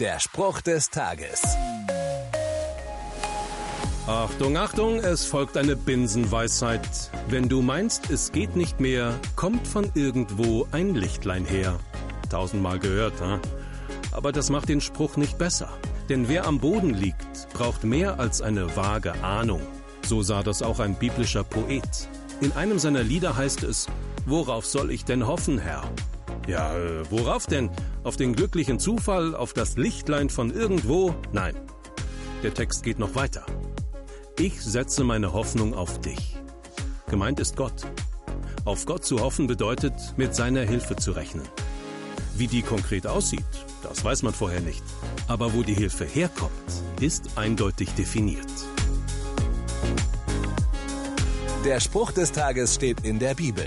Der Spruch des Tages. Achtung, Achtung, es folgt eine Binsenweisheit. Wenn du meinst, es geht nicht mehr, kommt von irgendwo ein Lichtlein her. Tausendmal gehört, hm? Aber das macht den Spruch nicht besser. Denn wer am Boden liegt, braucht mehr als eine vage Ahnung. So sah das auch ein biblischer Poet. In einem seiner Lieder heißt es, Worauf soll ich denn hoffen, Herr? Ja, äh, worauf denn? Auf den glücklichen Zufall, auf das Lichtlein von irgendwo? Nein. Der Text geht noch weiter. Ich setze meine Hoffnung auf dich. Gemeint ist Gott. Auf Gott zu hoffen bedeutet, mit seiner Hilfe zu rechnen. Wie die konkret aussieht, das weiß man vorher nicht. Aber wo die Hilfe herkommt, ist eindeutig definiert. Der Spruch des Tages steht in der Bibel.